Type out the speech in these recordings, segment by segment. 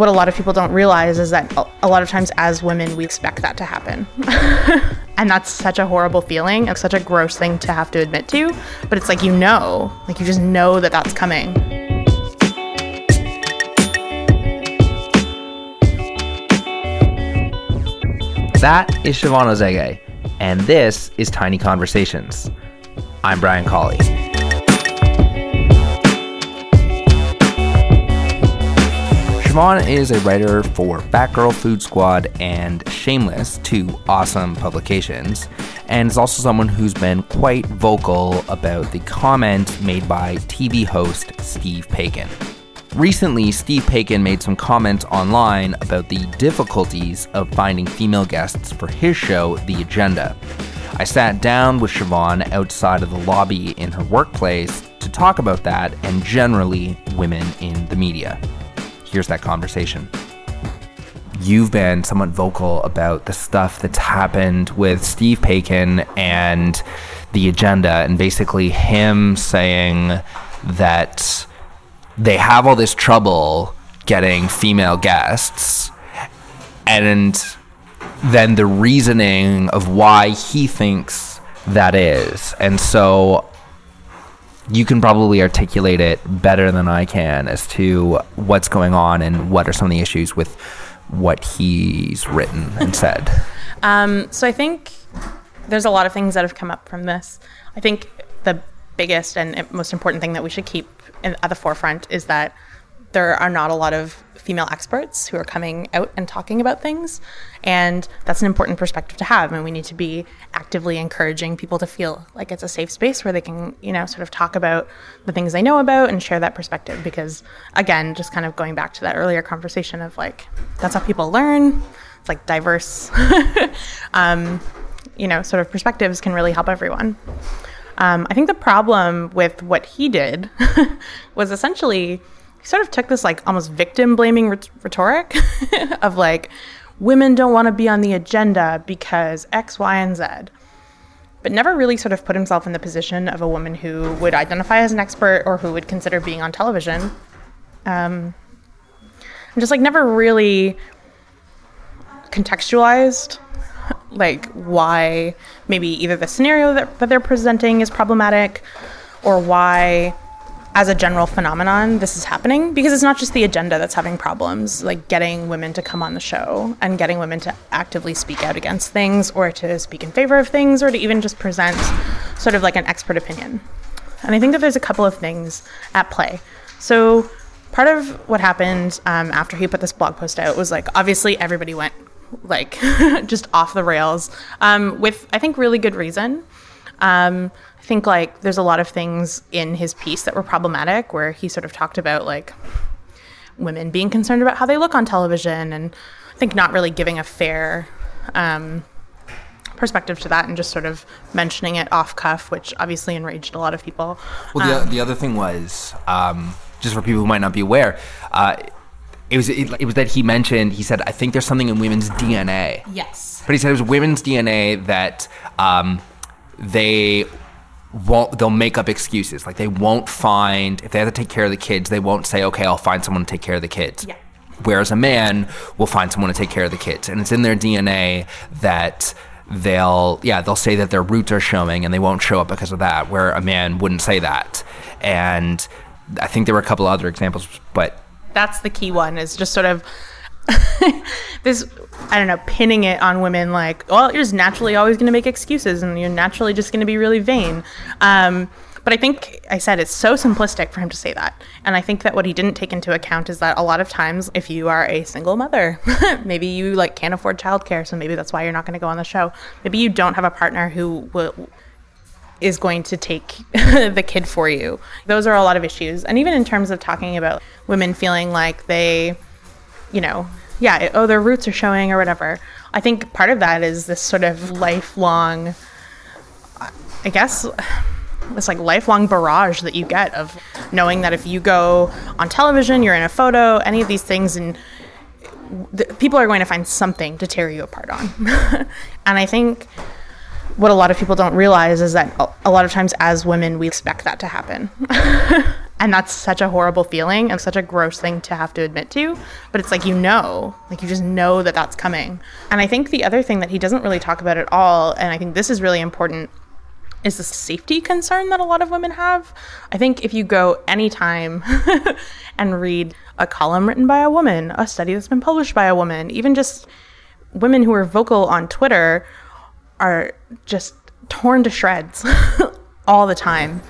what a lot of people don't realize is that a lot of times as women, we expect that to happen. and that's such a horrible feeling. It's such a gross thing to have to admit to. But it's like you know, like you just know that that's coming. That is Siobhan Özege, and this is Tiny Conversations. I'm Brian Colley. Siobhan is a writer for Fat Girl Food Squad and Shameless, two awesome publications, and is also someone who's been quite vocal about the comment made by TV host Steve Paikin. Recently, Steve Paikin made some comments online about the difficulties of finding female guests for his show, The Agenda. I sat down with Siobhan outside of the lobby in her workplace to talk about that and generally women in the media. Here's that conversation. You've been somewhat vocal about the stuff that's happened with Steve Paikin and the agenda, and basically him saying that they have all this trouble getting female guests and then the reasoning of why he thinks that is and so you can probably articulate it better than I can as to what's going on and what are some of the issues with what he's written and said. um, so I think there's a lot of things that have come up from this. I think the biggest and most important thing that we should keep in, at the forefront is that there are not a lot of female experts who are coming out and talking about things. And that's an important perspective to have. And we need to be actively encouraging people to feel like it's a safe space where they can, you know, sort of talk about the things they know about and share that perspective. Because, again, just kind of going back to that earlier conversation of like, that's how people learn. It's like diverse, um, you know, sort of perspectives can really help everyone. Um, I think the problem with what he did was essentially sort of took this like almost victim blaming rhetoric of like women don't want to be on the agenda because X, Y, and Z, but never really sort of put himself in the position of a woman who would identify as an expert or who would consider being on television. Um, and just like never really contextualized like why maybe either the scenario that, that they're presenting is problematic or why as a general phenomenon this is happening because it's not just the agenda that's having problems like getting women to come on the show and getting women to actively speak out against things or to speak in favor of things or to even just present sort of like an expert opinion and i think that there's a couple of things at play so part of what happened um, after he put this blog post out was like obviously everybody went like just off the rails um, with I think really good reason. Um, I think like there's a lot of things in his piece that were problematic where he sort of talked about like women being concerned about how they look on television and I think not really giving a fair um, perspective to that and just sort of mentioning it off cuff, which obviously enraged a lot of people. Well, the, um, the other thing was um, just for people who might not be aware. Uh, it was it, it was that he mentioned he said I think there's something in women's DNA. Yes. But he said it was women's DNA that um, they won't they'll make up excuses like they won't find if they have to take care of the kids they won't say okay I'll find someone to take care of the kids. Yeah. Whereas a man will find someone to take care of the kids, and it's in their DNA that they'll yeah they'll say that their roots are showing and they won't show up because of that where a man wouldn't say that and i think there were a couple other examples but that's the key one is just sort of this I don't know, pinning it on women like, well, you're just naturally always going to make excuses and you're naturally just going to be really vain. Um, but I think I said it's so simplistic for him to say that. And I think that what he didn't take into account is that a lot of times if you are a single mother, maybe you like can't afford childcare, so maybe that's why you're not going to go on the show. Maybe you don't have a partner who will is going to take the kid for you. Those are a lot of issues. And even in terms of talking about women feeling like they, you know, yeah, oh, their roots are showing or whatever. I think part of that is this sort of lifelong, I guess, this like lifelong barrage that you get of knowing that if you go on television, you're in a photo, any of these things, and people are going to find something to tear you apart on. and I think what a lot of people don't realize is that a lot of times as women we expect that to happen And that's such a horrible feeling and such a gross thing to have to admit to. But it's like, you know, like you just know that that's coming. And I think the other thing that he doesn't really talk about at all, and I think this is really important, is the safety concern that a lot of women have. I think if you go anytime and read a column written by a woman, a study that's been published by a woman, even just women who are vocal on Twitter are just torn to shreds all the time.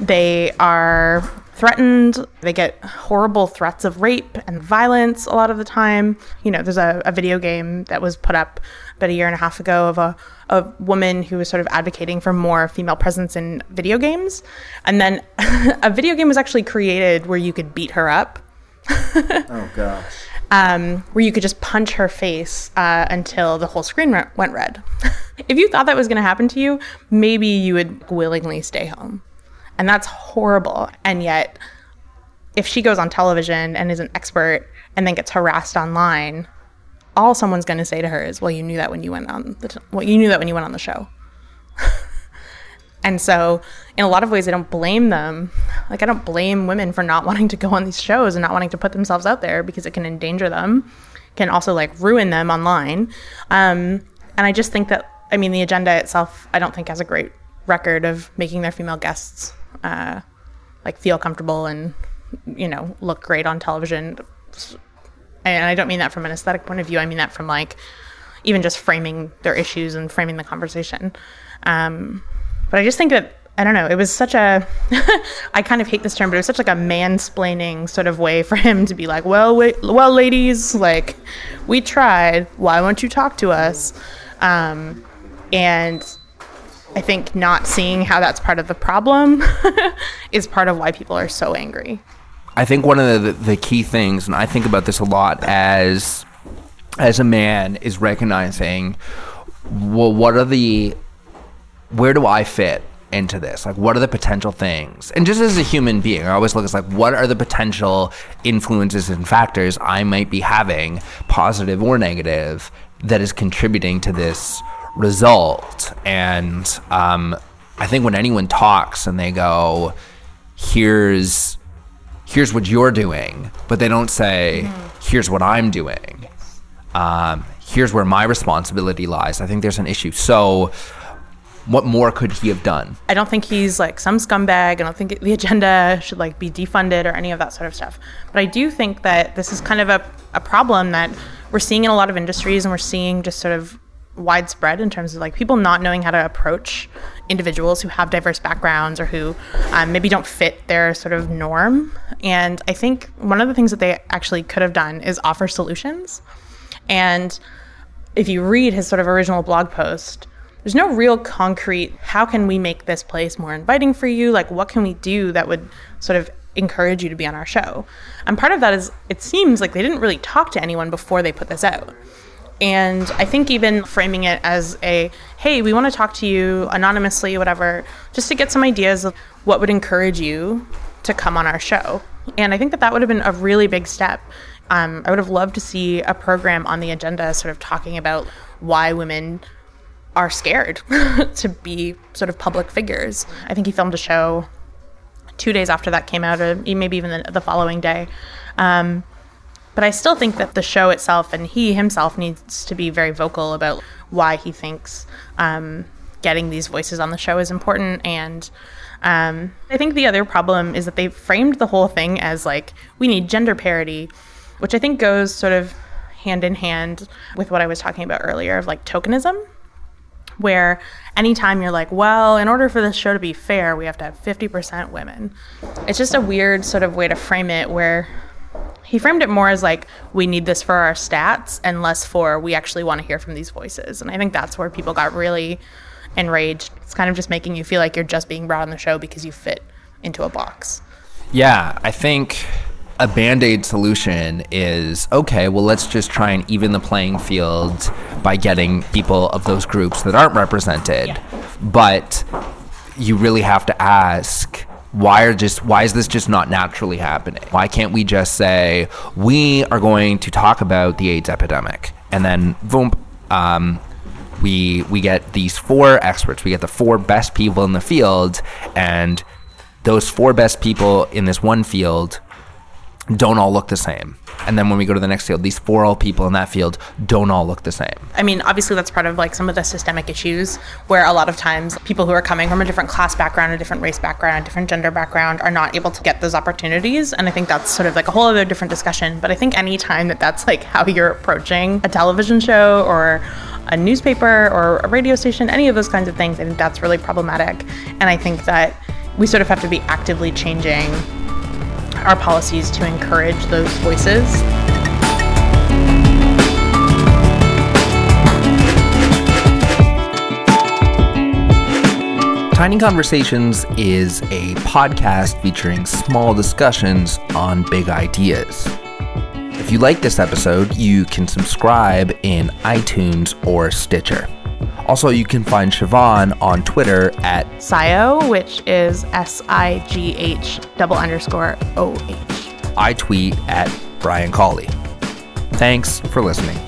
They are threatened. They get horrible threats of rape and violence a lot of the time. You know, there's a, a video game that was put up about a year and a half ago of a, a woman who was sort of advocating for more female presence in video games. And then a video game was actually created where you could beat her up. oh, gosh. Um, where you could just punch her face uh, until the whole screen re- went red. if you thought that was going to happen to you, maybe you would willingly stay home. And that's horrible. And yet, if she goes on television and is an expert and then gets harassed online, all someone's going to say to her is, "Well, you knew that when you went on the t- well, you knew that when you went on the show." and so, in a lot of ways, I don't blame them. Like I don't blame women for not wanting to go on these shows and not wanting to put themselves out there because it can endanger them, can also like ruin them online. Um, and I just think that I mean the agenda itself, I don't think has a great record of making their female guests uh, like feel comfortable and you know look great on television. And i don't mean that from an aesthetic point of view. I mean that from like even just framing their issues and framing the conversation. Um, but i just think that i don't know it was such a i kind of hate this term but it was such like a mansplaining sort of way for him to be like well wait, well ladies like we tried. Why won't you talk to us? Um, and I think not seeing how that's part of the problem is part of why people are so angry. I think one of the, the key things, and I think about this a lot as as a man, is recognizing well, what are the where do I fit into this? Like, what are the potential things? And just as a human being, I always look at like, what are the potential influences and factors I might be having, positive or negative, that is contributing to this result. And um, I think when anyone talks and they go, "Here's here's what you're doing," but they don't say, mm-hmm. "Here's what I'm doing." Um, here's where my responsibility lies. I think there's an issue. So. What more could he have done? I don't think he's like some scumbag. I don't think the agenda should like be defunded or any of that sort of stuff. But I do think that this is kind of a, a problem that we're seeing in a lot of industries and we're seeing just sort of widespread in terms of like people not knowing how to approach individuals who have diverse backgrounds or who um, maybe don't fit their sort of norm. And I think one of the things that they actually could have done is offer solutions. And if you read his sort of original blog post, there's no real concrete how can we make this place more inviting for you? Like, what can we do that would sort of encourage you to be on our show? And part of that is it seems like they didn't really talk to anyone before they put this out. And I think even framing it as a, hey, we want to talk to you anonymously, whatever, just to get some ideas of what would encourage you to come on our show. And I think that that would have been a really big step. Um, I would have loved to see a program on the agenda sort of talking about why women are scared to be sort of public figures. I think he filmed a show two days after that came out, or maybe even the, the following day. Um, but I still think that the show itself and he himself needs to be very vocal about why he thinks um, getting these voices on the show is important. And um, I think the other problem is that they framed the whole thing as like, we need gender parity, which I think goes sort of hand in hand with what I was talking about earlier of like tokenism. Where anytime you're like, well, in order for this show to be fair, we have to have 50% women. It's just a weird sort of way to frame it where he framed it more as like we need this for our stats and less for we actually want to hear from these voices. And i think that's where people got really enraged. It's kind of just making you feel like you're just being brought on the show because you fit into a box. Yeah i think a band-aid solution is okay well let's just try and even the playing field by getting people of those groups that aren't represented. Yeah. but you really have to ask why are just why is this just not naturally happening? Why can't we just say we are going to talk about the AIDS epidemic and then boom, um, we we get these four experts, we get the four best people in the field, and those four best people in this one field don't all look the same. And then when we go to the next field, these four all people in that field don't all look the same. I mean, obviously, that's part of like some of the systemic issues where a lot of times people who are coming from a different class background, a different race background, a different gender background are not able to get those opportunities. And I think that's sort of like a whole other different discussion. But I think any time that that's like how you're approaching a television show or a newspaper or a radio station, any of those kinds of things, I think that's really problematic. And I think that we sort of have to be actively changing our policies to encourage those voices. Tiny Conversations is a podcast featuring small discussions on big ideas. If you like this episode, you can subscribe in iTunes or Stitcher. Also, you can find Siobhan on Twitter at SIGO, which is S I G H double underscore O H. I tweet at Brian Colley. Thanks for listening.